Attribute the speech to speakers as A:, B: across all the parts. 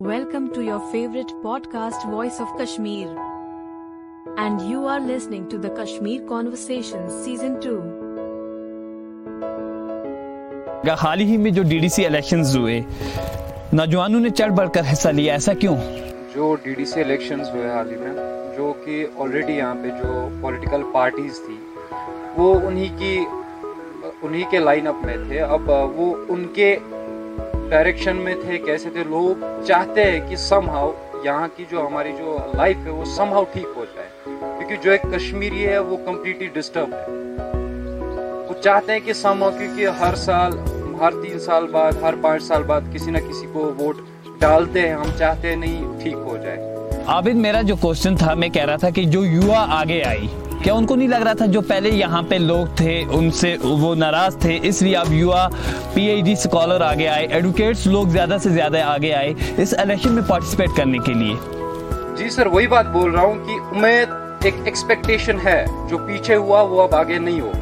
A: Welcome to your favorite podcast, Voice of Kashmir. And you are listening to the Kashmir Conversations Season 2.
B: حال ہی میں جو D D C elections ہوئے نوجوانوں نے چڑھ بڑھ کر حصہ لیا ایسا کیوں
C: جو ڈی ڈی سی الیکشنز ہوئے حال ہی میں جو کہ آلریڈی یہاں پہ جو پولیٹیکل پارٹیز تھی وہ انہی کی انہی کے لائن اپ میں تھے اب وہ ان کے ڈائریکشن میں تھے، کیسے تھے، لوگ چاہتے ہیں کہ سم ہاؤ یہاں کی جو ہماری جو لائف ہے وہ سم ہاؤ ٹھیک ہو جائے. کیونکہ جو ایک کشمیری ہے وہ کمپلیٹلی ڈسٹرب ہے. وہ چاہتے ہیں کہ سم ہاؤ کیونکہ ہر سال، ہر تین سال بعد، ہر پانچ سال بعد کسی نہ کسی کو ووٹ ڈالتے ہیں، ہم چاہتے ہیں نہیں ٹھیک ہو جائے.
B: عابد، میرا جو کوشچن تھا، میں کہہ رہا تھا کہ جو یوا آگے آئی کیا ان کو نہیں لگ رہا تھا جو پہلے یہاں پہ لوگ تھے، ان سے وہ ناراض تھے، اس لیے اب یوا پی ایچ ڈی اسکالر آگے آئے، ایڈوکیٹس لوگ زیادہ سے زیادہ آگے آئے اس الیکشن میں پارٹیسپیٹ کرنے کے لیے۔
C: جی سر، وہی بات بول رہا ہوں کہ امید ایک ایکسپیکٹیشن ہے، جو پیچھے ہوا وہ اب آگے نہیں ہو۔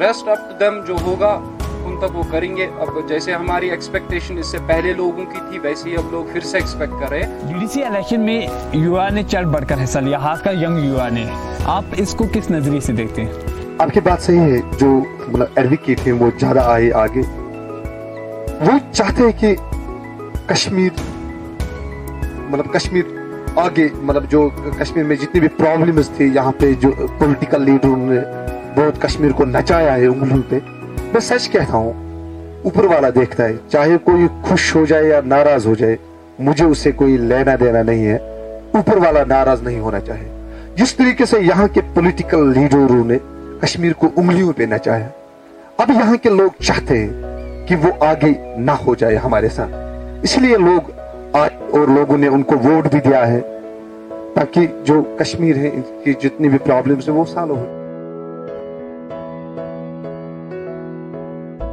C: ریسٹ اپ دم جو ہوگا ان تک وہ کریں گے۔ اب جیسے ہماری ایکسپیکٹیشن اس سے پہلے لوگوں کی تھی ویسے ہی اب لوگ پھر سے ایکسپیکٹ کر رہے ہیں۔
B: ڈی ڈی سی الیکشن میں یوا نے چڑھ بڑھ کر حصہ لیا خاص کر ینگ یوا نے۔ آپ اس کو کس نظریے سے دیکھتے ہیں؟
D: آپ کی بات صحیح ہے جو مطلب ایڈوکیٹ ہیں وہ زیادہ آئے آگے۔ وہ چاہتے ہیں کہ کشمیر مطلب کشمیر آگے مطلب جو کشمیر میں جتنی بھی پرابلمز تھی یہاں پہ جو پولیٹیکل لیڈروں نے بہت کشمیر کو نچایا ہے انگلوں پہ۔ میں سچ کہتا ہوں، اوپر والا دیکھتا ہے، چاہے کوئی خوش ہو جائے یا ناراض ہو جائے، مجھے اس سے کوئی لینا دینا نہیں ہے۔ اوپر والا ناراض نہیں ہونا چاہے۔ جس طریقے سے یہاں کے پولیٹیکل لیڈروں نے کشمیر کو انگلیوں پہ نچایا، اب یہاں کے لوگ چاہتے ہیں کہ وہ آگے نہ ہو جائے ہمارے ساتھ۔ اس لیے لوگ آئے اور لوگوں نے ان کو ووٹ بھی دیا ہے، تاکہ جو کشمیر ہے ان کی جتنی بھی پرابلمز ہیں، وہ سالو ہو۔